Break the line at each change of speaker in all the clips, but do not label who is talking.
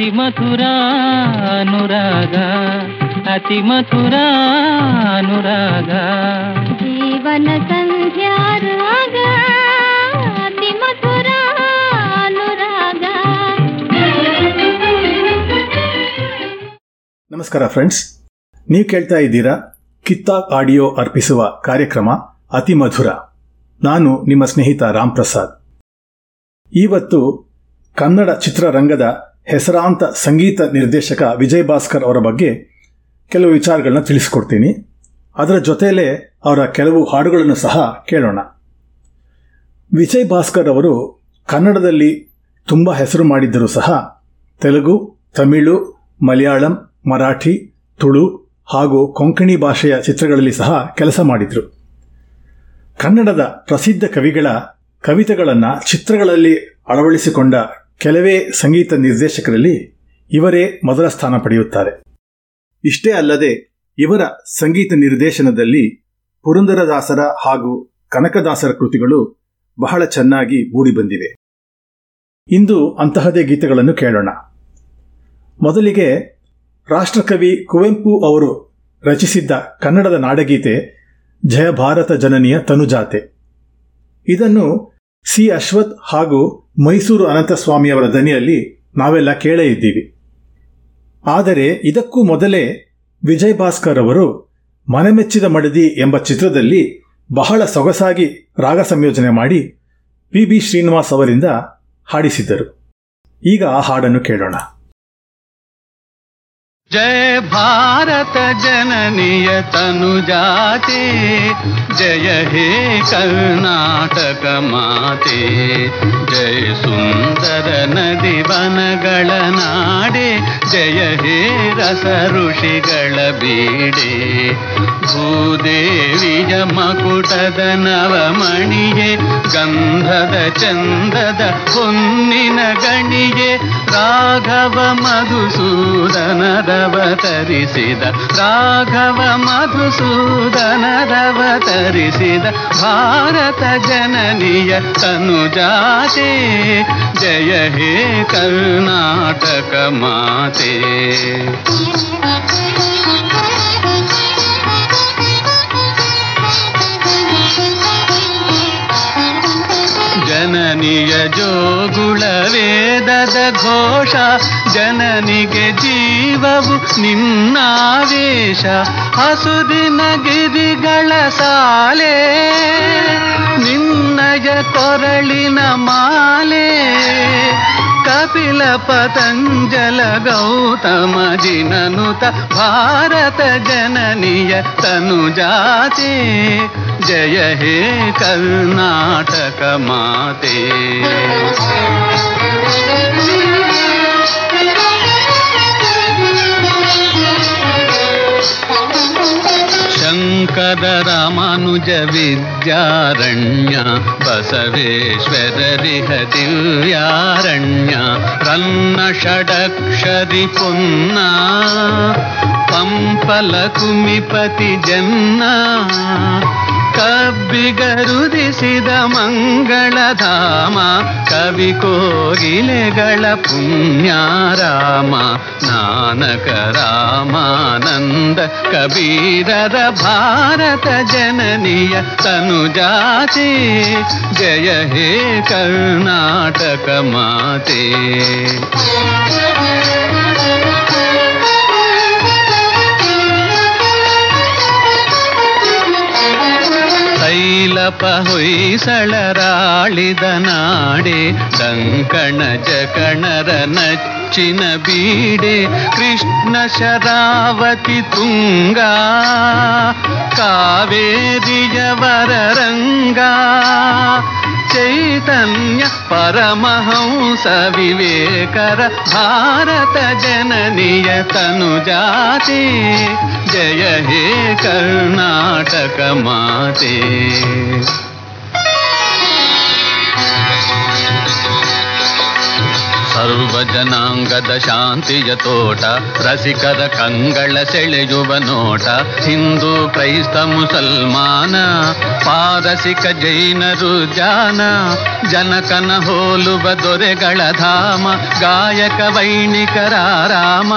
ಅತಿ ಮಧುರ ಅನುರಾಗ ಅತಿ ಮಧುರ ಅನುರಾಗ.
ಜೀವನ ಸಂಧ್ಯಾ ರಾಗ ಅತಿ ಮಧುರ ಅನುರಾಗ.
ನಮಸ್ಕಾರ ಫ್ರೆಂಡ್ಸ್ ನೀವು ಕೇಳ್ತಾ ಇದ್ದೀರಾ ಕಿತ್ತಾಕ್ ಆಡಿಯೋ ಅರ್ಪಿಸುವ ಕಾರ್ಯಕ್ರಮ ಅತಿ ಮಧುರ. ನಾನು ನಿಮ್ಮ ಸ್ನೇಹಿತ ರಾಮ್ ಪ್ರಸಾದ್ ಇವತ್ತು ಕನ್ನಡ ಚಿತ್ರರಂಗದ ಹೆಸರಾಂತ ಸಂಗೀತ ನಿರ್ದೇಶಕ ವಿಜಯ್ ಭಾಸ್ಕರ್ ಅವರ ಬಗ್ಗೆ ಕೆಲವು ವಿಚಾರಗಳನ್ನ ತಿಳಿಸ್ಕೊಡ್ತೀನಿ. ಅದರ ಜೊತೆಯಲ್ಲೇ ಅವರ ಕೆಲವು ಹಾಡುಗಳನ್ನು ಸಹ ಕೇಳೋಣ. ವಿಜಯ್ ಭಾಸ್ಕರ್ ಅವರು ಕನ್ನಡದಲ್ಲಿ ತುಂಬ ಹೆಸರು ಮಾಡಿದ್ದರೂ ಸಹ ತೆಲುಗು, ತಮಿಳು, ಮಲಯಾಳಂ, ಮರಾಠಿ, ತುಳು ಹಾಗೂ ಕೊಂಕಣಿ ಭಾಷೆಯ ಚಿತ್ರಗಳಲ್ಲಿ ಸಹ ಕೆಲಸ ಮಾಡಿದರು. ಕನ್ನಡದ ಪ್ರಸಿದ್ಧ ಕವಿಗಳ ಕವಿತೆಗಳನ್ನು ಚಿತ್ರಗಳಲ್ಲಿ ಅಳವಡಿಸಿಕೊಂಡ ಕೆಲವೇ ಸಂಗೀತ ನಿರ್ದೇಶಕರಲ್ಲಿ ಇವರೇ ಮೊದಲ ಸ್ಥಾನ ಪಡೆಯುತ್ತಾರೆ. ಇಷ್ಟೇ ಅಲ್ಲದೆ ಇವರ ಸಂಗೀತ ನಿರ್ದೇಶನದಲ್ಲಿ ಪುರಂದರದಾಸರ ಹಾಗೂ ಕನಕದಾಸರ ಕೃತಿಗಳು ಬಹಳ ಚೆನ್ನಾಗಿ ಮೂಡಿಬಂದಿವೆ ಇಂದು ಅಂತಹದೇ ಗೀತೆಗಳನ್ನು ಕೇಳೋಣ. ಮೊದಲಿಗೆ ರಾಷ್ಟ್ರಕವಿ ಕುವೆಂಪು ಅವರು ರಚಿಸಿದ್ದ ಕನ್ನಡದ ನಾಡಗೀತೆ ಜಯ ಭಾರತ ಜನನಿಯ ತನುಜಾತೆ. ಇದನ್ನು ಸಿ ಅಶ್ವಥ್ ಹಾಗೂ ಮೈಸೂರು ಅನಂತಸ್ವಾಮಿಯವರ ದನಿಯಲ್ಲಿ ನಾವೆಲ್ಲ ಕೇಳೇ ಇದ್ದೀವಿ. ಆದರೆ ಇದಕ್ಕೂ ಮೊದಲೇ ವಿಜಯ್ ಭಾಸ್ಕರ್ ಅವರು ಮನಮೆಚ್ಚಿದ ಮಡದಿ ಎಂಬ ಚಿತ್ರದಲ್ಲಿ ಬಹಳ ಸೊಗಸಾಗಿ ರಾಗ ಸಂಯೋಜನೆ ಮಾಡಿ ಪಿ ಬಿ ಶ್ರೀನಿವಾಸ್ ಅವರಿಂದ ಹಾಡಿಸಿದ್ದರು. ಈಗ ಆ ಹಾಡನ್ನು ಕೇಳೋಣ.
जय भारत जननीय तनुजाते जय हे कर्णाटक माते जय सुन्दर नदी नदिवनगळनाडी ಜಯ ಹೇ ರಸ ಋಷಿಗಳ ಬೀಡೆ. ಭೂದೇವಿಯ ಮಕುಟದ ನವಮಣಿಯೇ, ಗಂಧದ ಚಂದದ ಹೊನ್ನಿನ ಗಣಿಗೆ ರಾಘವ ಮಧುಸೂದನರವತರಿಸಿದ ರಾಘವ ಮಧುಸೂದನರವತರಿಸಿದ ಭಾರತ ಜನನಿಯ ತನುಜಾತೆ. ಜಯ ಹೇ ಕರ್ನಾಟಕ ಮಾತೆ. ಜನನಿಯ ಜೋಗುಳ ವೇದದ ಘೋಷ ಜನನಿಗೆ ಜೀವವು ನಿನ್ನಾವೇಶ. ಹಸುದಿನ ಗಿರಿಗಳ ಸಾಲೆ ನಿನ್ನಯ ಕೊರಳಿನ ಮಾಲೆ. पिलपतञ्जल गौतम जि ननुत भारत जननीय तनुजा जय हे कल नाटकमा रामानुजविद्यारण्य बसवेश्वर रिहति व्यारण्य क्रन्नषडक्षरिपुन्ना पम्पलकुमिपतिजन्ना ಪುನ್ನ ಪಂಪಲ ಕುಮಿಪತಿ ಜನ್ನ ಕಬ್ಬಿಗರುದಿಸಿದ ಮಂಗಳಧಾಮ ಕವಿ ಕೋಗಿಲೆಗಳ ಪುಣ್ಯಾರಾಮ ನಾನಕ ರಾಮಾನಂದ ಕಬೀರರ ಭಾರತ ಜನನಿಯ ತನುಜಾತಿ ಜಯ ಹೇ ಕರ್ನಾಟಕ ಮಾತೆ ತೈಲಪ ಹೊಯ್ಸಳರಾಳಿದ ನಾಡೆ ಕಂಕಣ ಜಕಣರ ನಚ್ಚಿನ ಬೀಡೆ ಕೃಷ್ಣ ಶರಾವತಿ ತುಂಗ ಕಾವೇರಿಯವರ ರಂಗ चैतन्य परमहंस विवेकर भारत जननीय तनुजाते। जय हे कर्णाटक माते ಜನಾಂಗದ ಶಾಂತಿಯ ತೋಟ, ರಸಿಕದ ಕಂಗಳ ಸೆಳೆಯುವ ನೋಟ, ಹಿಂದೂ ಕ್ರೈಸ್ತ ಮುಸಲ್ಮಾನ, ಪಾರಸಿಕ ಜೈನರು ಜಾನ ಜನಕನ ಹೋಲುವ ದೊರೆಗಳ ಧಾಮ, ಗಾಯಕ ವೈಣಿಕರ ರಾಮ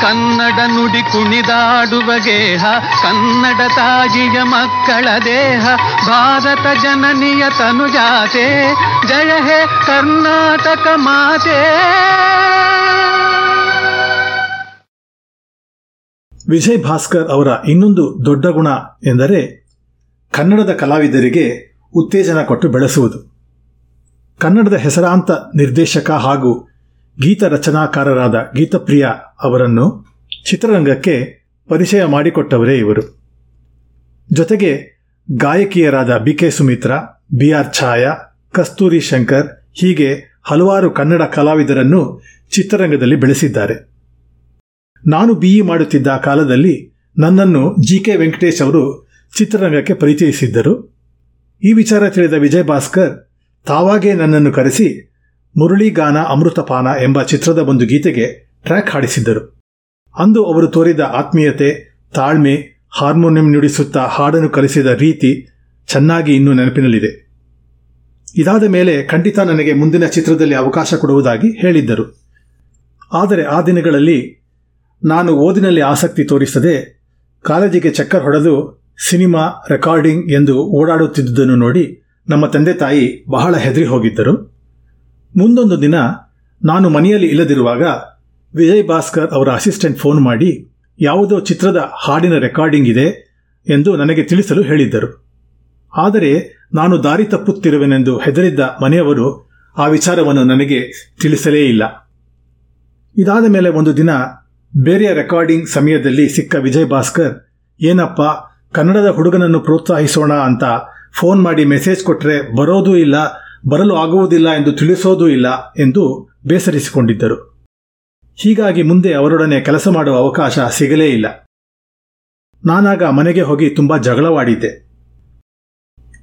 ಕನ್ನಡ ನುಡಿ ಕುಣಿದಾಡುವ ಗೇಹ, ಕನ್ನಡ ತಾಜಿಯ ಮಕ್ಕಳ ದೇಹ, ಭಾರತ ಜನನಿಯ ತನುಜಾತೆ, ಜಯ ಹೇ ಕರ್ನಾಟಕ ಮಾತೆ.
ವಿಜಯ್ ಭಾಸ್ಕರ್ ಅವರ ಇನ್ನೊಂದು ದೊಡ್ಡ ಗುಣ ಎಂದರೆ ಕನ್ನಡದ ಕಲಾವಿದರಿಗೆ ಉತ್ತೇಜನ ಕೊಟ್ಟು ಬೆಳೆಸುವುದು. ಕನ್ನಡದ ಹೆಸರಾಂತ ನಿರ್ದೇಶಕ ಹಾಗೂ ಗೀತ ರಚನಾಕಾರರಾದ ಗೀತಪ್ರಿಯ ಅವರನ್ನು ಚಿತ್ರರಂಗಕ್ಕೆ ಪರಿಚಯ ಮಾಡಿಕೊಟ್ಟವರೇ ಇವರು. ಜೊತೆಗೆ ಗಾಯಕಿಯರಾದ B K Sumitra, B R Chhaya, Kasturi Shankar ಹೀಗೆ ಹಲವಾರು ಕನ್ನಡ ಕಲಾವಿದರನ್ನು ಚಿತ್ರರಂಗದಲ್ಲಿ ಬೆಳೆಸಿದ್ದಾರೆ. ನಾನು ಬಿಇ ಮಾಡುತ್ತಿದ್ದ ಕಾಲದಲ್ಲಿ ನನ್ನನ್ನು ಜಿ ಕೆ ವೆಂಕಟೇಶ್ ಅವರು ಚಿತ್ರರಂಗಕ್ಕೆ ಪರಿಚಯಿಸಿದ್ದರು. ಈ ವಿಚಾರ ತಿಳಿದ ವಿಜಯ್ ಭಾಸ್ಕರ್ ತಾವಾಗೇ ನನ್ನನ್ನು ಕರೆಸಿ ಮುರಳಿಗಾನ ಅಮೃತಪಾನ ಎಂಬ ಚಿತ್ರದ ಒಂದು ಗೀತೆಗೆ ಟ್ರ್ಯಾಕ್ ಹಾಡಿಸಿದ್ದರು. ಅಂದು ಅವರು ತೋರಿದ ಆತ್ಮೀಯತೆ, ತಾಳ್ಮೆ, ಹಾರ್ಮೋನಿಯಂ ನುಡಿಸುತ್ತಾ ಹಾಡನ್ನು ಕಲಿಸಿದ ರೀತಿ ಚೆನ್ನಾಗಿ ಇನ್ನೂ ನೆನಪಿನಲ್ಲಿದೆ. ಇದಾದ ಮೇಲೆ ಖಂಡಿತ ನನಗೆ ಮುಂದಿನ ಚಿತ್ರದಲ್ಲಿ ಅವಕಾಶ ಕೊಡುವುದಾಗಿ ಹೇಳಿದ್ದರು. ಆದರೆ ಆ ದಿನಗಳಲ್ಲಿ ನಾನು ಓದಿನಲ್ಲಿ ಆಸಕ್ತಿ ತೋರಿಸದೆ ಕಾಲೇಜಿಗೆ ಚಕ್ಕರ್ ಹೊಡೆದು ಸಿನಿಮಾ ರೆಕಾರ್ಡಿಂಗ್ ಎಂದು ಓಡಾಡುತ್ತಿದ್ದುದನ್ನು ನೋಡಿ ನಮ್ಮ ತಂದೆ ತಾಯಿ ಬಹಳ ಹೆದರಿ ಹೋಗಿದ್ದರು. ಮುಂದೊಂದು ದಿನ ನಾನು ಮನೆಯಲ್ಲಿ ಇಲ್ಲದಿರುವಾಗ ವಿಜಯ್ ಭಾಸ್ಕರ್ ಅವರ ಅಸಿಸ್ಟೆಂಟ್ ಫೋನ್ ಮಾಡಿ, ಯಾವುದೋ ಚಿತ್ರದ ಹಾಡಿನ ರೆಕಾರ್ಡಿಂಗ್ ಇದೆ ಎಂದು ನನಗೆ ತಿಳಿಸಲು ಹೇಳಿದ್ದರು. ಆದರೆ ನಾನು ದಾರಿ ತಪ್ಪುತ್ತಿರುವೆನೆಂದು ಹೆದರಿದ್ದ ಮನೆಯವರು ಆ ವಿಚಾರವನ್ನು ನನಗೆ ತಿಳಿಸಲೇ ಇಲ್ಲ. ಇದಾದ ಮೇಲೆ ಒಂದು ದಿನ ಬೇರೆಯ ರೆಕಾರ್ಡಿಂಗ್ ಸಮಯದಲ್ಲಿ ಸಿಕ್ಕ ವಿಜಯ್ ಭಾಸ್ಕರ್ ಏನಪ್ಪ, ಕನ್ನಡದ ಹುಡುಗನನ್ನು ಪ್ರೋತ್ಸಾಹಿಸೋಣ ಅಂತ ಫೋನ್ ಮಾಡಿ ಮೆಸೇಜ್ ಕೊಟ್ಟರೆ ಬರೋದೂ ಇಲ್ಲ, ಬರಲು ಆಗುವುದಿಲ್ಲ ಎಂದು ತಿಳಿಸೋದೂ ಇಲ್ಲ ಎಂದು ಬೇಸರಿಸಿಕೊಂಡಿದ್ದರು. ಹೀಗಾಗಿ ಮುಂದೆ ಅವರೊಡನೆ ಕೆಲಸ ಮಾಡುವ ಅವಕಾಶ ಸಿಗಲೇ ಇಲ್ಲ. ನಾನಾಗ ಮನೆಗೆ ಹೋಗಿ ತುಂಬಾ ಜಗಳವಾಡಿದ್ದೆ.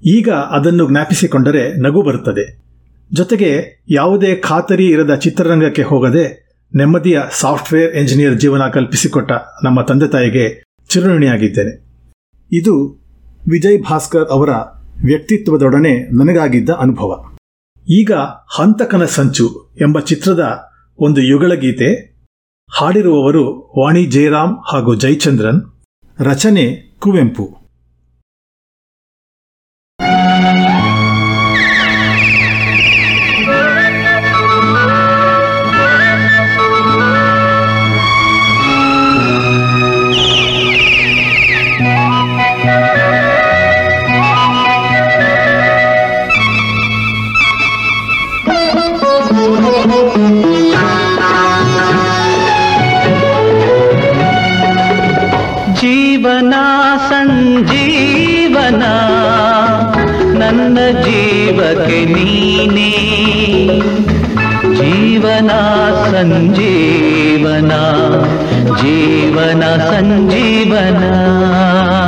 ಈಗ ಅದನ್ನು ಜ್ಞಾಪಿಸಿಕೊಂಡರೆ ನಗು ಬರುತ್ತದೆ. ಜೊತೆಗೆ ಯಾವುದೇ ಖಾತರಿ ಇರದ ಚಿತ್ರರಂಗಕ್ಕೆ ಹೋಗದೆ ನೆಮ್ಮದಿಯ ಸಾಫ್ಟ್ವೇರ್ ಎಂಜಿನಿಯರ್ ಜೀವನ ಕಲ್ಪಿಸಿಕೊಟ್ಟ ನಮ್ಮ ತಂದೆ ತಾಯಿಗೆ ಚಿರಋಣಿಯಾಗಿದ್ದೇನೆ. ಇದು ವಿಜಯ್ ಭಾಸ್ಕರ್ ಅವರ ವ್ಯಕ್ತಿತ್ವದೊಡನೆ ನನಗಾಗಿದ್ದ ಅನುಭವ. ಈಗ ಹಂತಕನ ಸಂಚು ಎಂಬ ಚಿತ್ರದ ಒಂದು ಯುಗಳ ಗೀತೆ, ಹಾಡಿರುವವರು ವಾಣಿ ಜಯರಾಮ್ ಹಾಗೂ ಜಯಚಂದ್ರನ್ ರಚನೆ ಕುವೆಂಪು.
जीवना जीवना संजीवना।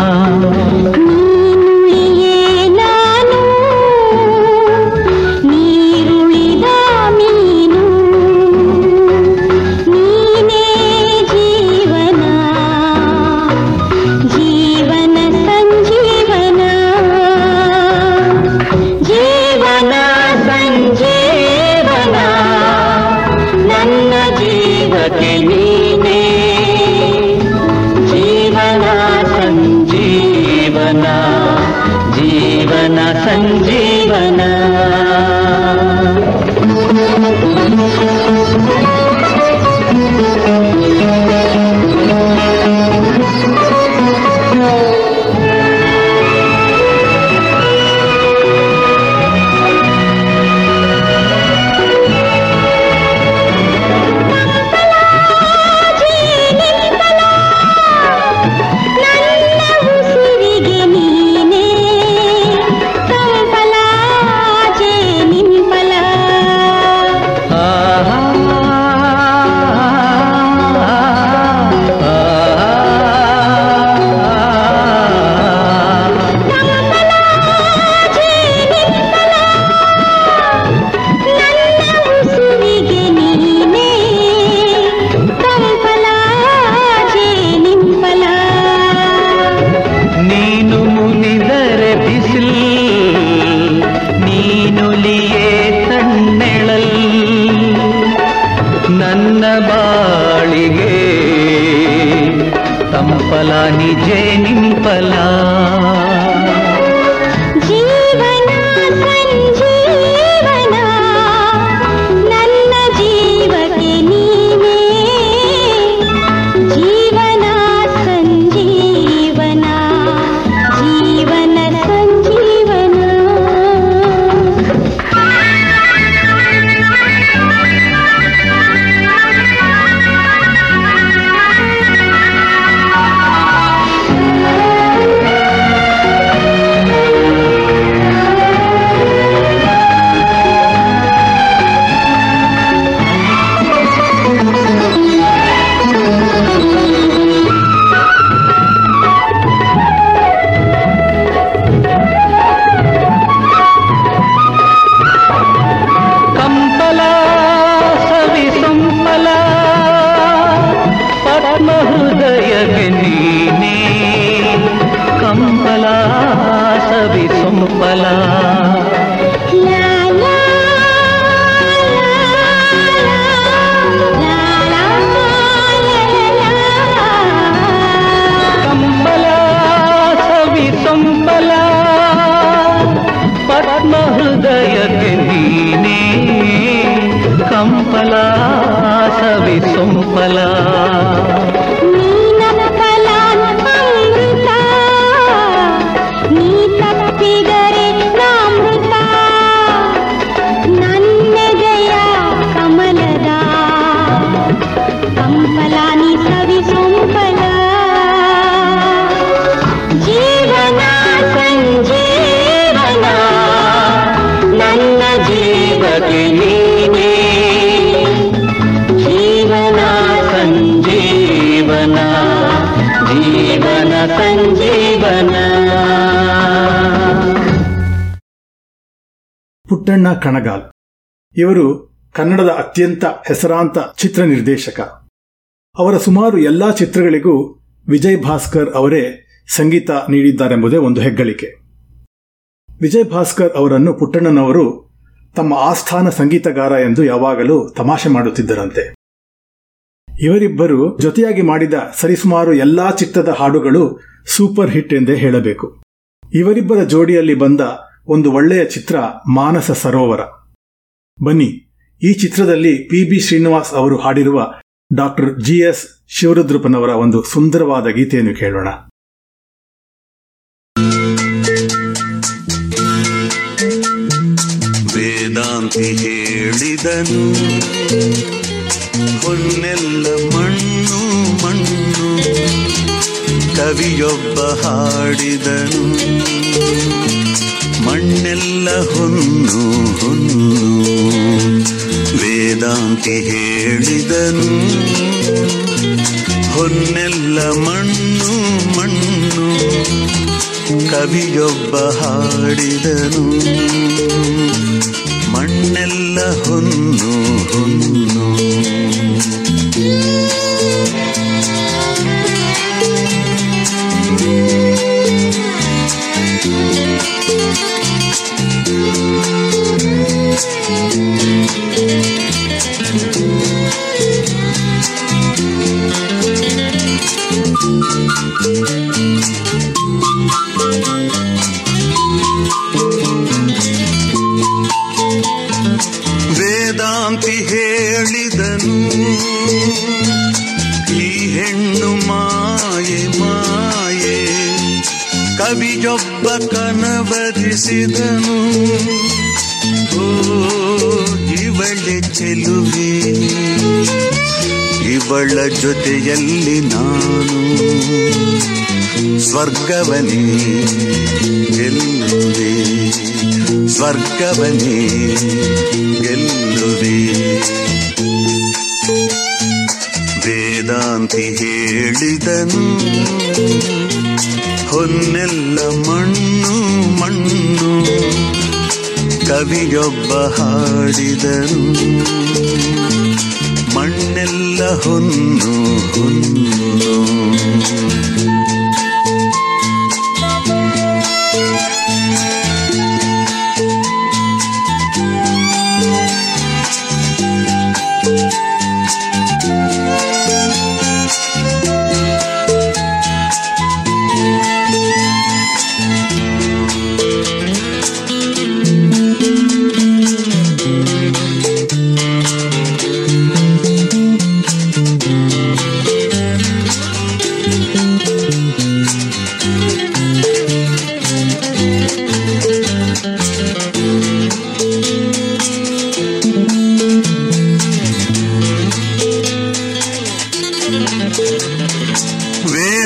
ಪುಟ್ಟಣ್ಣ ಕಣಗಾಲ್. ಇವರು ಕನ್ನಡದ ಅತ್ಯಂತ ಹೆಸರಾಂತ ಚಿತ್ರ ನಿರ್ದೇಶಕ. ಅವರ ಸುಮಾರು ಎಲ್ಲಾ ಚಿತ್ರಗಳಿಗೂ ವಿಜಯ್ ಭಾಸ್ಕರ್ ಅವರೇ ಸಂಗೀತ ನೀಡಿದ್ದಾರೆಂಬುದೇ ಒಂದು ಹೆಗ್ಗಳಿಕೆ. ವಿಜಯ್ ಭಾಸ್ಕರ್ ಅವರನ್ನು ಪುಟ್ಟಣ್ಣನವರು ತಮ್ಮ ಆಸ್ಥಾನ ಸಂಗೀತಗಾರ ಎಂದು ಯಾವಾಗಲೂ ತಮಾಷೆ ಮಾಡುತ್ತಿದ್ದರಂತೆ. ಇವರಿಬ್ಬರು ಜೊತೆಯಾಗಿ ಮಾಡಿದ ಸರಿಸುಮಾರು ಎಲ್ಲಾ ಚಿತ್ರದ ಹಾಡುಗಳು ಸೂಪರ್ ಹಿಟ್ ಎಂದೇ ಹೇಳಬೇಕು. ಇವರಿಬ್ಬರ ಜೋಡಿಯಲ್ಲಿ ಬಂದ ಒಂದು ಒಳ್ಳೆಯ ಚಿತ್ರ ಮಾನಸ ಸರೋವರ. ಬನ್ನಿ, ಈ ಚಿತ್ರದಲ್ಲಿ ಪಿ ಬಿ ಶ್ರೀನಿವಾಸ್ ಅವರು ಹಾಡಿರುವ ಡಾಕ್ಟರ್ ಜಿ ಎಸ್ ಶಿವರುದ್ರಪ್ಪನವರ ಒಂದು ಸುಂದರವಾದ ಗೀತೆಯನ್ನು ಕೇಳೋಣ.
ವೇದಾಂತಿ ಹೇಳಿದನು ಹೊನ್ನೆಲ್ಲ ಮಣ್ಣು ಮಣ್ಣು, ಕವಿಯೊಬ್ಬ ಹಾಡಿದನು. ಮಣ್ಣೆಲ್ಲ ಹೊನ್ನು ಹೊನ್ನು ವೇದಾಂತಿ ಹೇಳಿದನು ಹೊನ್ನೆಲ್ಲ ಮಣ್ಣು ಮಣ್ಣು. ಕವಿಯೊಬ್ಬ ಹಾಡಿದನು ಮಣ್ಣೆಲ್ಲ ಹೊನ್ನು ಜೊತೆಯಲ್ಲಿ ನಾನು ಸ್ವರ್ಗವನೇ ಗೆಲ್ಲುವೆ. ಸ್ವರ್ಗವನೇ ಗೆಲ್ಲುವೆ. ವೇದಾಂತಿ ಹೇಳಿದನು ಹೊನ್ನೆಲ್ಲ ಮಣ್ಣು ಮಣ್ಣು. ಕವಿಯೊಬ್ಬ ಹಾಡಿದನು മണ്ണെല്ല ഹൊന്നു ഹൊന്നു.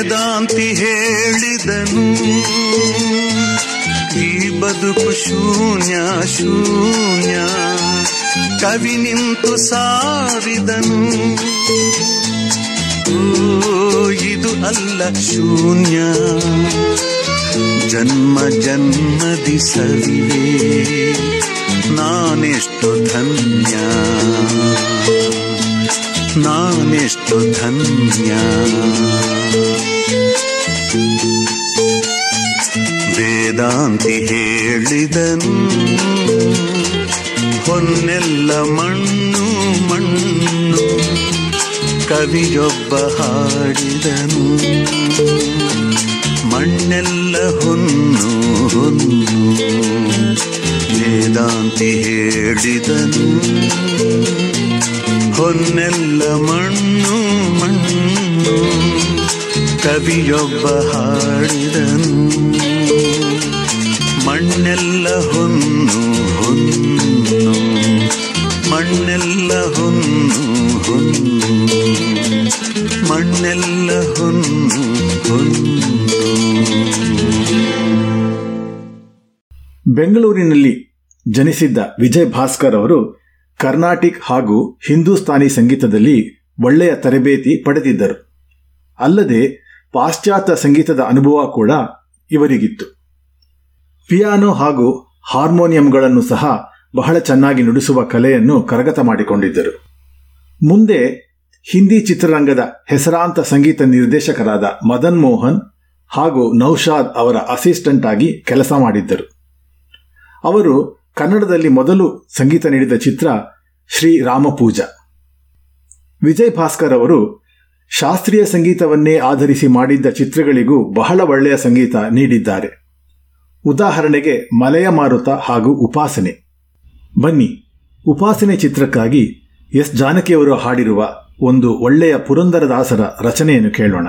ವೇದಾಂತಿ ಹೇಳಿದನು. ಈ ಬದುಕು ಶೂನ್ಯ ಶೂನ್ಯ. ಕವಿ ನಿಂತು ಸಾರಿದನು. ಇದು ಅಲ್ಲ ಶೂನ್ಯ. ಜನ್ಮ ಜನ್ಮದಿ ಸವಿವೆ ನಾನೆಷ್ಟು ಧನ್ಯ. ನಾನೆಷ್ಟು ಧನ್ಯ. ವೇದಾಂತಿ ಹೇಳಿದನು ಹೊನ್ನೆಲ್ಲ ಮಣ್ಣು ಮಣ್ಣು ಕವಿಯೊಬ್ಬ ಹಾಡಿದನು. ಮಣ್ಣೆಲ್ಲ ಹೊನ್ನು ಹೊನ್ನು ವೇದಾಂತಿ ಹೇಳಿದನು. ಹೊನ್ನೆಲ್ಲ ಮಣ್ಣು ಮಣ್ಣು, ಕವಿಯೊಬ್ಬ ಹಾಡಿದನು. ಮಣ್ಣೆಲ್ಲ ಹೊನ್ನು ಹೊನ್ನು. ಮಣ್ಣೆಲ್ಲ ಹೊನ್ನು ಹೊನ್ನು. ಮಣ್ಣೆಲ್ಲ ಹೊನ್ನು ಹೊನ್ನು.
ಬೆಂಗಳೂರಿನಲ್ಲಿ ಜನಿಸಿದ್ದ ವಿಜಯ್ ಭಾಸ್ಕರ್ ಅವರು ಕರ್ನಾಟಿಕ್ ಹಾಗೂ ಹಿಂದೂಸ್ತಾನಿ ಸಂಗೀತದಲ್ಲಿ ಒಳ್ಳೆಯ ತರಬೇತಿ ಪಡೆದಿದ್ದರು. ಅಲ್ಲದೆ ಪಾಶ್ಚಾತ್ಯ ಸಂಗೀತದ ಅನುಭವ ಕೂಡ ಇವರಿಗಿತ್ತು. ಪಿಯಾನೋ ಹಾಗೂ ಹಾರ್ಮೋನಿಯಂಗಳನ್ನು ಸಹ ಬಹಳ ಚೆನ್ನಾಗಿ ನುಡಿಸುವ ಕಲೆಯನ್ನು ಕರಗತ ಮಾಡಿಕೊಂಡಿದ್ದರು. ಮುಂದೆ ಹಿಂದಿ ಚಿತ್ರರಂಗದ ಹೆಸರಾಂತ ಸಂಗೀತ ನಿರ್ದೇಶಕರಾದ ಮದನ್ ಮೋಹನ್ ಹಾಗೂ ನೌಶಾದ್ ಅವರ ಅಸಿಸ್ಟೆಂಟ್ ಆಗಿ ಕೆಲಸ ಮಾಡಿದ್ದರು. ಅವರು ಕನ್ನಡದಲ್ಲಿ ಮೊದಲು ಸಂಗೀತ ನೀಡಿದ ಚಿತ್ರ ಶ್ರೀ ರಾಮಪೂಜಾ. ವಿಜಯ್ ಭಾಸ್ಕರ್ ಅವರು ಶಾಸ್ತ್ರೀಯ ಸಂಗೀತವನ್ನೇ ಆಧರಿಸಿ ಮಾಡಿದ್ದ ಚಿತ್ರಗಳಿಗೂ ಬಹಳ ಒಳ್ಳೆಯ ಸಂಗೀತ ನೀಡಿದ್ದಾರೆ. ಉದಾಹರಣೆಗೆ ಮಲೆಯ ಮಾರುತ ಹಾಗೂ ಉಪಾಸನೆ. ಬನ್ನಿ, ಉಪಾಸನೆ ಚಿತ್ರಕ್ಕಾಗಿ ಎಸ್ ಜಾನಕಿಯವರು ಹಾಡಿರುವ ಒಂದು ಒಳ್ಳೆಯ ಪುರಂದರದಾಸರ ರಚನೆಯನ್ನು ಕೇಳೋಣ.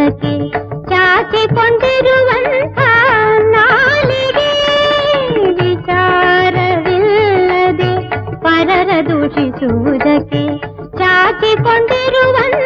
ದೂಷಿಸುವುದಕ್ಕೆ ಚಾಚಿಕೊಂಡಿರುವಂಥ ನಾಲಿಗೆ ವಿಚಾರವಿಲ್ಲದೆ ಪರರ ದೂಷಿಸುವುದಕ್ಕೆ ಚಾಚಿಕೊಂಡಿರುವಂಥ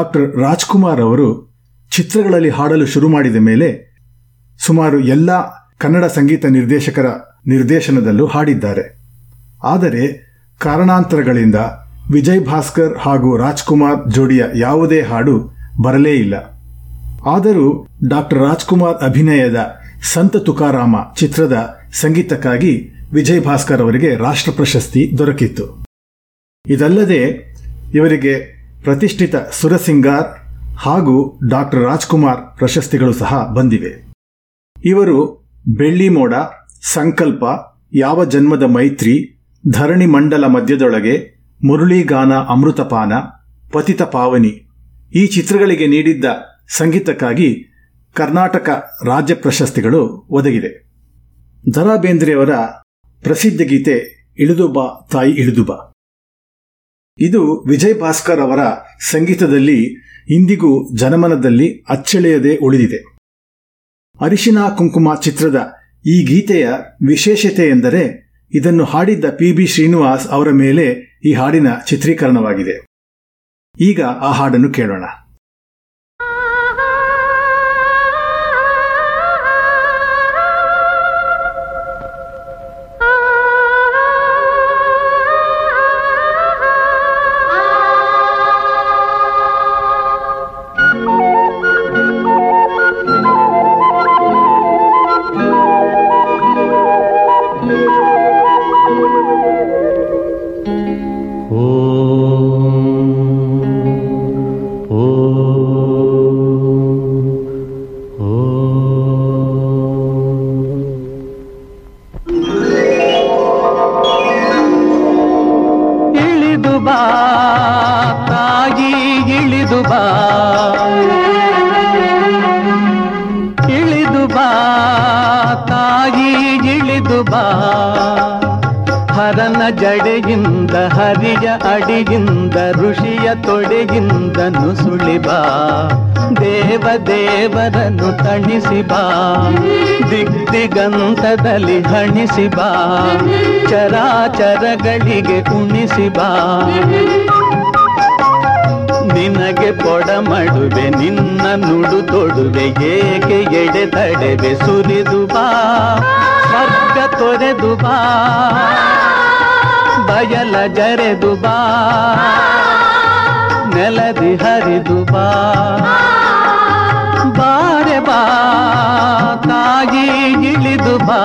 ಡಾಕ್ಟರ್ ರಾಜ್ಕುಮಾರ್ ಅವರು ಚಿತ್ರಗಳಲ್ಲಿ ಹಾಡಲು ಶುರು ಮಾಡಿದ ಮೇಲೆ ಸುಮಾರು ಎಲ್ಲ ಕನ್ನಡ ಸಂಗೀತ ನಿರ್ದೇಶಕರ ನಿರ್ದೇಶನದಲ್ಲೂ ಹಾಡಿದ್ದಾರೆ. ಆದರೆ ಕಾರಣಾಂತರಗಳಿಂದ ವಿಜಯ್ ಭಾಸ್ಕರ್ ಹಾಗೂ ರಾಜ್ಕುಮಾರ್ ಜೋಡಿಯ ಯಾವುದೇ ಹಾಡು ಬರಲೇ ಇಲ್ಲ. ಆದರೂ ಡಾಕ್ಟರ್ ರಾಜ್ಕುಮಾರ್ ಅಭಿನಯದ ಸಂತ ತುಕಾರಾಮ ಚಿತ್ರದ ಸಂಗೀತಕ್ಕಾಗಿ ವಿಜಯ್ ಭಾಸ್ಕರ್ ಅವರಿಗೆ ರಾಷ್ಟ್ರ ಪ್ರಶಸ್ತಿ ದೊರಕಿತ್ತು. ಇದಲ್ಲದೆ ಇವರಿಗೆ ಪ್ರತಿಷ್ಠಿತ ಸುರಸಿಂಗಾರ್ ಹಾಗೂ ಡಾಕ್ಟರ್ ರಾಜ್ಕುಮಾರ್ ಪ್ರಶಸ್ತಿಗಳು ಸಹ ಬಂದಿವೆ. ಇವರು ಬೆಳ್ಳಿ ಮೋಡ, ಸಂಕಲ್ಪ, ಯಾವ ಜನ್ಮದ ಮೈತ್ರಿ, ಧರಣಿ ಮಂಡಲ ಮಧ್ಯದೊಳಗೆ ಮುರುಳಿಗಾನ ಅಮೃತಪಾನ, ಪತಿತ ಪಾವನಿ ಈ ಚಿತ್ರಗಳಿಗೆ ನೀಡಿದ್ದ ಸಂಗೀತಕ್ಕಾಗಿ ಕರ್ನಾಟಕ ರಾಜ್ಯ ಪ್ರಶಸ್ತಿಗಳು ಒದಗಿದೆ ದರಾ ಬೇಂದ್ರೆಯವರ ಪ್ರಸಿದ್ಧ ಗೀತೆ ಇಳಿದುಬಾ ತಾಯಿ ಇಳಿದು ಬಾ ಇದು ವಿಜಯ್ ಭಾಸ್ಕರ್ ಅವರ ಸಂಗೀತದಲ್ಲಿ ಇಂದಿಗೂ ಜನಮನದಲ್ಲಿ ಅಚ್ಚಳಿಯದೆ ಉಳಿದಿದೆ. ಅರಿಶಿನ ಕುಂಕುಮ ಚಿತ್ರದ ಈ ಗೀತೆಯ ವಿಶೇಷತೆ ಎಂದರೆ ಇದನ್ನು ಹಾಡಿದ್ದ ಪಿ ಬಿ ಶ್ರೀನಿವಾಸ್ ಅವರ ಮೇಲೆ ಈ ಹಾಡಿನ ಚಿತ್ರೀಕರಣವಾಗಿದೆ. ಈಗ ಆ ಹಾಡನ್ನು ಕೇಳೋಣ.
ದಿಗ್ದಿಗಂತದಲ್ಲಿ ಹಣಿಸಿ ಬಾ. ಚರಾಚರಗಳಿಗೆ ಉಣಿಸಿ ಬಾ. ನಿನಗೆ ಪೊಡ ಮಾಡುವೆ ನಿನ್ನ ನುಡು ತೊಡುವೆ ಏಕೆ ಎಡೆ ತಡೆವೆ ಸುರಿದು ಬಾ. ಸ್ವರ್ಗ ತೊರೆದು ಬಾ. ಬಯಲ ಜರೆದು ಬಾ. ನೆಲದಿ ಹರಿದು ಬಾ. ಬಾರೆ ಬಾ ತಾಯಿ ಇಳಿದು ಬಾ.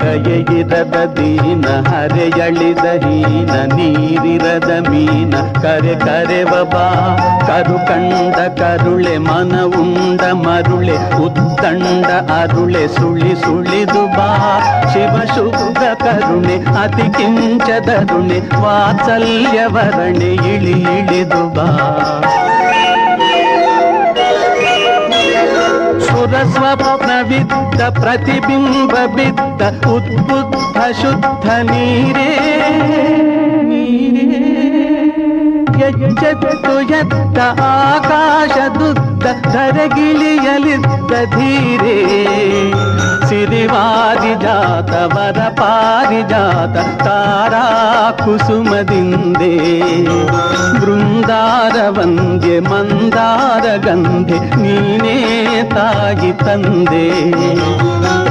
ದಯೆಯಿರದ ದೀನ ಹರೆಯಳಿದ ಹೀನ ನೀರಿರದ ಮೀನ ಕರೆ ಕರೆವ ಬಾ ಕರು ಕಂಡ ಕರುಳೆ ಮನ ಉಂಡ ಮರುಳೆ ಉತ್ತಂಡ ಅರುಳೆ ಸುಳಿ ಸುಳಿದು ಬಾ ಶಿವ ಶುಭ್ರ ಕರುಣೆ ಅತಿ ಕಿಂಚದರುಣೆ ವಾತ್ಸಲ್ಯವರಣೆ ಇಳಿ ಇಳಿದು ಬಾ ಸುರಸ್ವಪ್ನವಿದ್ದ ಪ್ರತಿಬಿಂಬ ಬಿದ್ದ ಉದ್ಬುದ್ಧ ಶುದ್ಧ ನೀರೇ ನೀರೇ ಎಚ್ಚೆತ್ತು ಎತ್ತ ಆಕಾಶದುದ್ದ ಧರೆಗಿಳಿಯಲಿದ್ದ ಧೀರೇ ಸಿರಿವಾರಿ ಜಾತ ವರ ಪಾರಿಜಾತ ತಾರಾ ಕುಸುಮದಿಂದೆ ಬೃಂದಾರ ವಂದ್ಯೆ ಮಂದಾರ ಗಂಧೆ ನೀನೇ ತಾಗಿ ತಂದೆ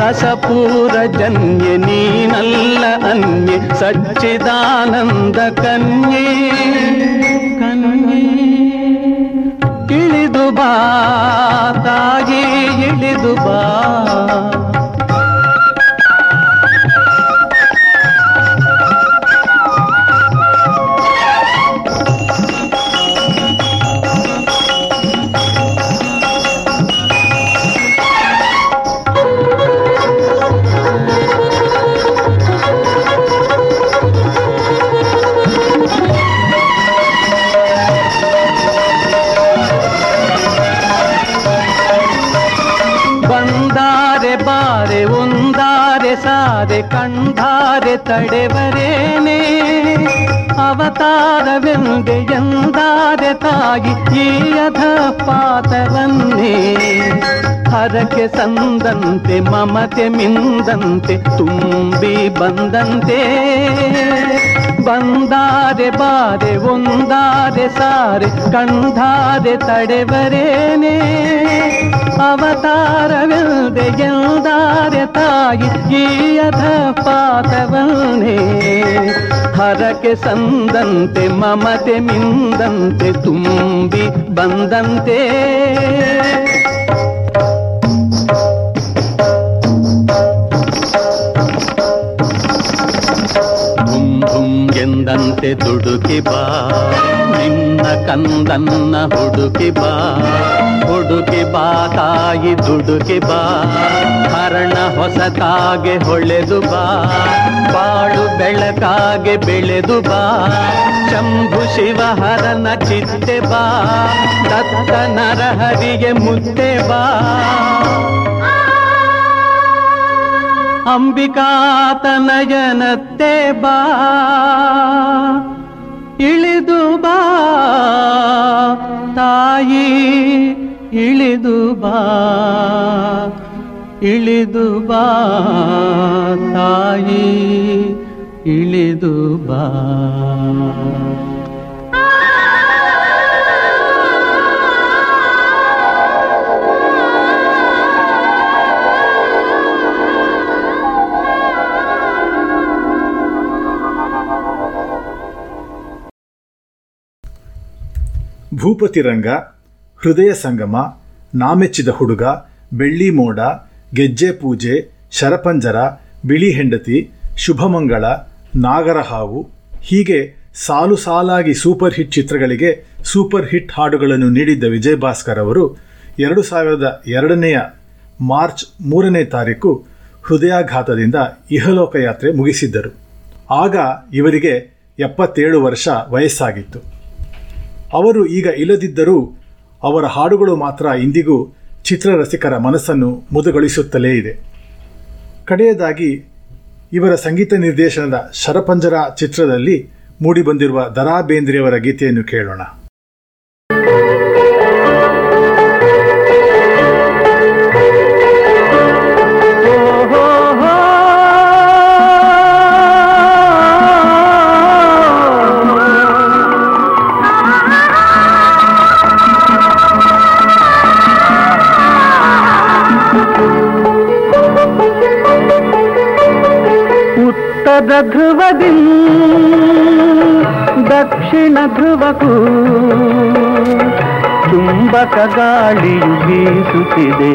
ರಸಪೂರ ಜನ್ಯೆ ನೀನಲ್ಲ ಅನ್ಯೆ ಸಚ್ಚಿದಾನಂದ ಕನ್ಯೆ ಕನ್ಯೆ ಇಳಿದು ಬಾ ತಾಯಿ ಇಳಿದು ಬಾ. ಕಂಡಾರೆ ತಡೆವರೇನೆ ಅವತಾರವೆಂದೆ ಎಂದಾದೆ ತಾಯಿ ಈ ಅಧ ಪಾತವನ್ನೇ? ಹರಕೆ ಸಂದಂತೆ, ಮಮತೆ ಮಿಂದಂತೆ, ತುಂಬಿ ಬಂದಂತೆ? ಬಂದಾದೆ ಬಾರೆ ಒಂದಾದೆ ಸಾರೆ ಕಂಧಾದೆ ತಡೆವರೇನೆ? ಅವತಾರವೆಂದೆ ಎಂದಾರೆ ತಾಯಿ ಈ ಅಧ ಪಾತವನ್ನೇ ಹರಕೆ ಸಂದಂತೆ ಮಮತೆ ಮಿಂದಂತೆ ತುಂಬಿ ಬಂದಂತೆ. ಎಂದಂತೆ ದುಡುಕಿ ಬಾ. ನಿನ್ನ ಕಂದನ್ನ ಹುಡುಕಿ ಬಾ. ಹುಡುಕಿ ಬಾ ತಾಯಿ ದುಡುಕಿ ಬಾ. ಹರಣ ಹೊಸತಾಗೆ ಹೊಳೆದು ಬಾ. ಬಾಳು ಬೆಳಕಾಗೆ ಬೆಳೆದು ಬಾ. ಶಂಭು ಶಿವಹರನ ಚಿತ್ತೆ ಬಾ. ದತ್ತ ನರಹರಿಗೆ ಮುತ್ತೆ ಬಾ. ಅಂಬಿಕಾತನಯನತ್ತೆ ಬಾ. ಇಳಿದು ಬಾ ತಾಯಿ ಇಳಿದು ಬಾ. ಇಳಿದು ಬಾ ತಾಯಿ ಇಳಿದು ಬಾ.
ಭೂಪತಿ ರಂಗ ಹೃದಯ ಸಂಗಮ, ನಾಮೆಚ್ಚಿದ ಹುಡುಗ, ಬೆಳ್ಳಿ ಮೋಡ, ಗೆಜ್ಜೆ ಪೂಜೆ, ಶರಪಂಜರ, ಬಿಳಿ ಹೆಂಡತಿ, ಶುಭಮಂಗಳ ನಾಗರಹಾವು ಹೀಗೆ ಸಾಲು ಸಾಲಾಗಿ ಸೂಪರ್ ಹಿಟ್ ಚಿತ್ರಗಳಿಗೆ ಸೂಪರ್ ಹಿಟ್ ಹಾಡುಗಳನ್ನು ನೀಡಿದ್ದ ವಿಜಯ್ ಭಾಸ್ಕರ್ ಅವರು ಎರಡು ಸಾವಿರದ ಎರಡನೆಯ ಮಾರ್ಚ್ ಮೂರನೇ ತಾರೀಕು ಹೃದಯಾಘಾತದಿಂದ ಇಹಲೋಕ ಯಾತ್ರೆ ಮುಗಿಸಿದ್ದರು. ಆಗ ಇವರಿಗೆ ಎಪ್ಪತ್ತೇಳು ವರ್ಷ ವಯಸ್ಸಾಗಿತ್ತು. ಅವರು ಈಗ ಇಲ್ಲದಿದ್ದರೂ ಅವರ ಹಾಡುಗಳು ಮಾತ್ರ ಇಂದಿಗೂ ಚಿತ್ರರಸಿಕರ ಮನಸ್ಸನ್ನು ಮುದುಗೊಳಿಸುತ್ತಲೇ ಇದೆ. ಕಡೆಯದಾಗಿ ಇವರ ಸಂಗೀತ ನಿರ್ದೇಶನದ ಶರಪಂಜರ ಚಿತ್ರದಲ್ಲಿ ಮೂಡಿಬಂದಿರುವ ದರಾ ಬೇಂದ್ರೆಯವರ ಗೀತೆಯನ್ನು ಕೇಳೋಣ.
ಉತ್ತರ ಧ್ರುವದಿ ದಕ್ಷಿಣ ಧ್ರುವಕ್ಕೂ ಚುಂಬಕ ಗಾಳಿಯು ಬೀಸುತ್ತಿದೆ.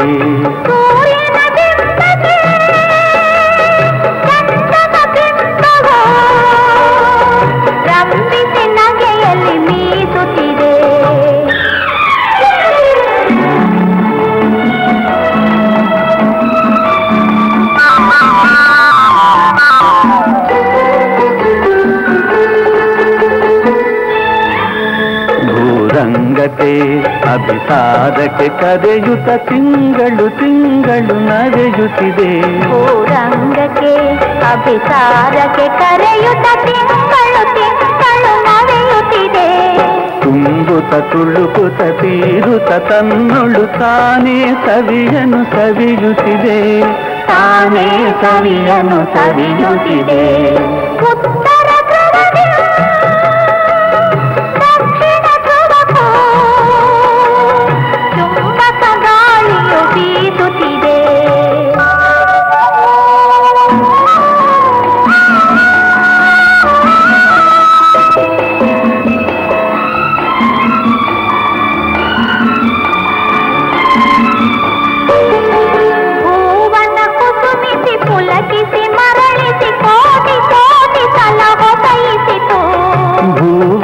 ಭೂರಂಗತೆ ಅಭಿಸಾರಕ್ಕೆ ಕರೆಯುತ ತಿಂಗಳು ತಿಂಗಳು ನಡೆಯುತ್ತಿದೆ.
ರಂಗಕ್ಕೆ ಅಭಿಸಾರಕ್ಕೆ ಕರೆಯುತ ತಿಂಗಳು ತಿಂಗಳು ನಡೆಯುತ್ತಿದೆ.
ತುಂಬುತ ತುಳುಕುತ ತೀರುತ ತನ್ನೊಳು ತಾನೇ ಸವಿಯನು ಸವಿಯುತ್ತಿದೆ. ತಾನೇ ಸವಿಯನು ಸವಿಯುತ್ತಿದೆ.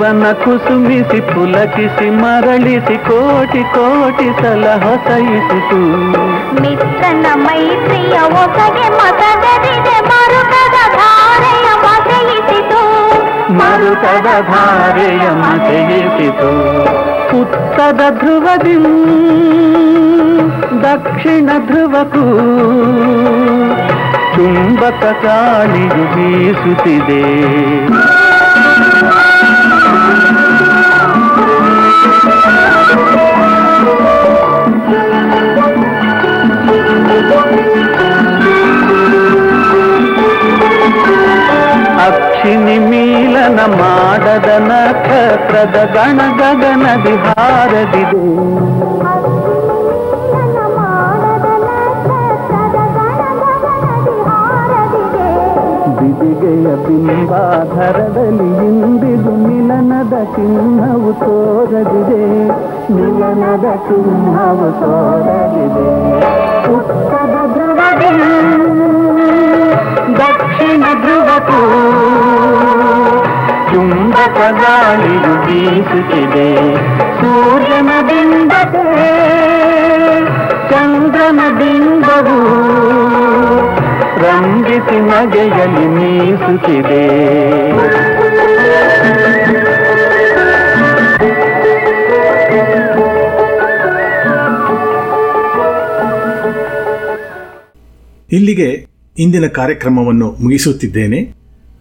ಭೂವನ ಕುಸುಮಿಸಿ ಪುಲಕಿಸಿ ಮರಳಿಸಿ ಕೋಟಿ ಕೋಟಿ ಸಲ ಹೊಸೈಸಿತು
ಮಿತ್ರನ ಮೈತ್ರಿಯ ಒಸಗೆ ಮತಗದಿದೆ ಮರುಕದ ಧಾರೆಯ ಮಸೆಯಿಸಿತು
ಮರುಕದ ಧಾರೆಯ ಮತೆಯಿಸಿತು ಉತ್ತರ ಧ್ರುವದಿ ದಕ್ಷಿಣ ಧ್ರುವಕ್ಕೂ
ಚುಂಬಕ ಗಾಳಿಯು ಬೀಸುತ್ತಿದೆ ಅಕ್ಷಿಣಿ ಮೀಲನ ಮಾಡದ ನಕ್ಷತ್ರದ ಗಣ ಗಗನದಿ ಹಾರದಿದೆ. ಬಿದಿಗೆಯ ಬಿಂಬಾಧರದಲ್ಲಿ ಇಂದಿದು ಮಿಲನದ ಚಿಹ್ನವು ತೋರದಿದೆ. ಮಿಲನದ ಚಿಹ್ನವು ತೋರಲಿದೆ ಉತ್ತರ ಧ್ರುವದಿ ದಕ್ಷಿಣ ಧ್ರುವಕ್ಕೂ ಚುಂಬಕ ಗಾಳಿಯು ಬೀಸುತ್ತಿದೆ. ಸೂರ್ಯನ ಬಿಂಬತೆ ಚಂದ್ರನ ಬಿಂಬವು. ರಂಗಿಸಿ ನಗೆಯಲ್ಲಿ ಮೀಸುತ್ತಿದೆ.
ಇಲ್ಲಿಗೆ ಇಂದಿನ ಕಾರ್ಯಕ್ರಮವನ್ನು ಮುಗಿಸುತ್ತಿದ್ದೇನೆ.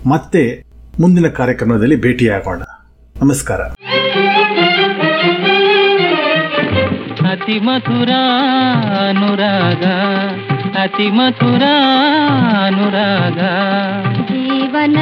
ಮತ್ತೆ ಮುಂದಿನ ಕಾರ್ಯಕ್ರಮದಲ್ಲಿ ಭೇಟಿಯಾಗೋಣ. ನಮಸ್ಕಾರ.
ಅತಿ ಮಥುರ ಅನುರಾಗ ಅತಿ ಮಥುರ ಅನುರಾಗ.
ಜೀವನ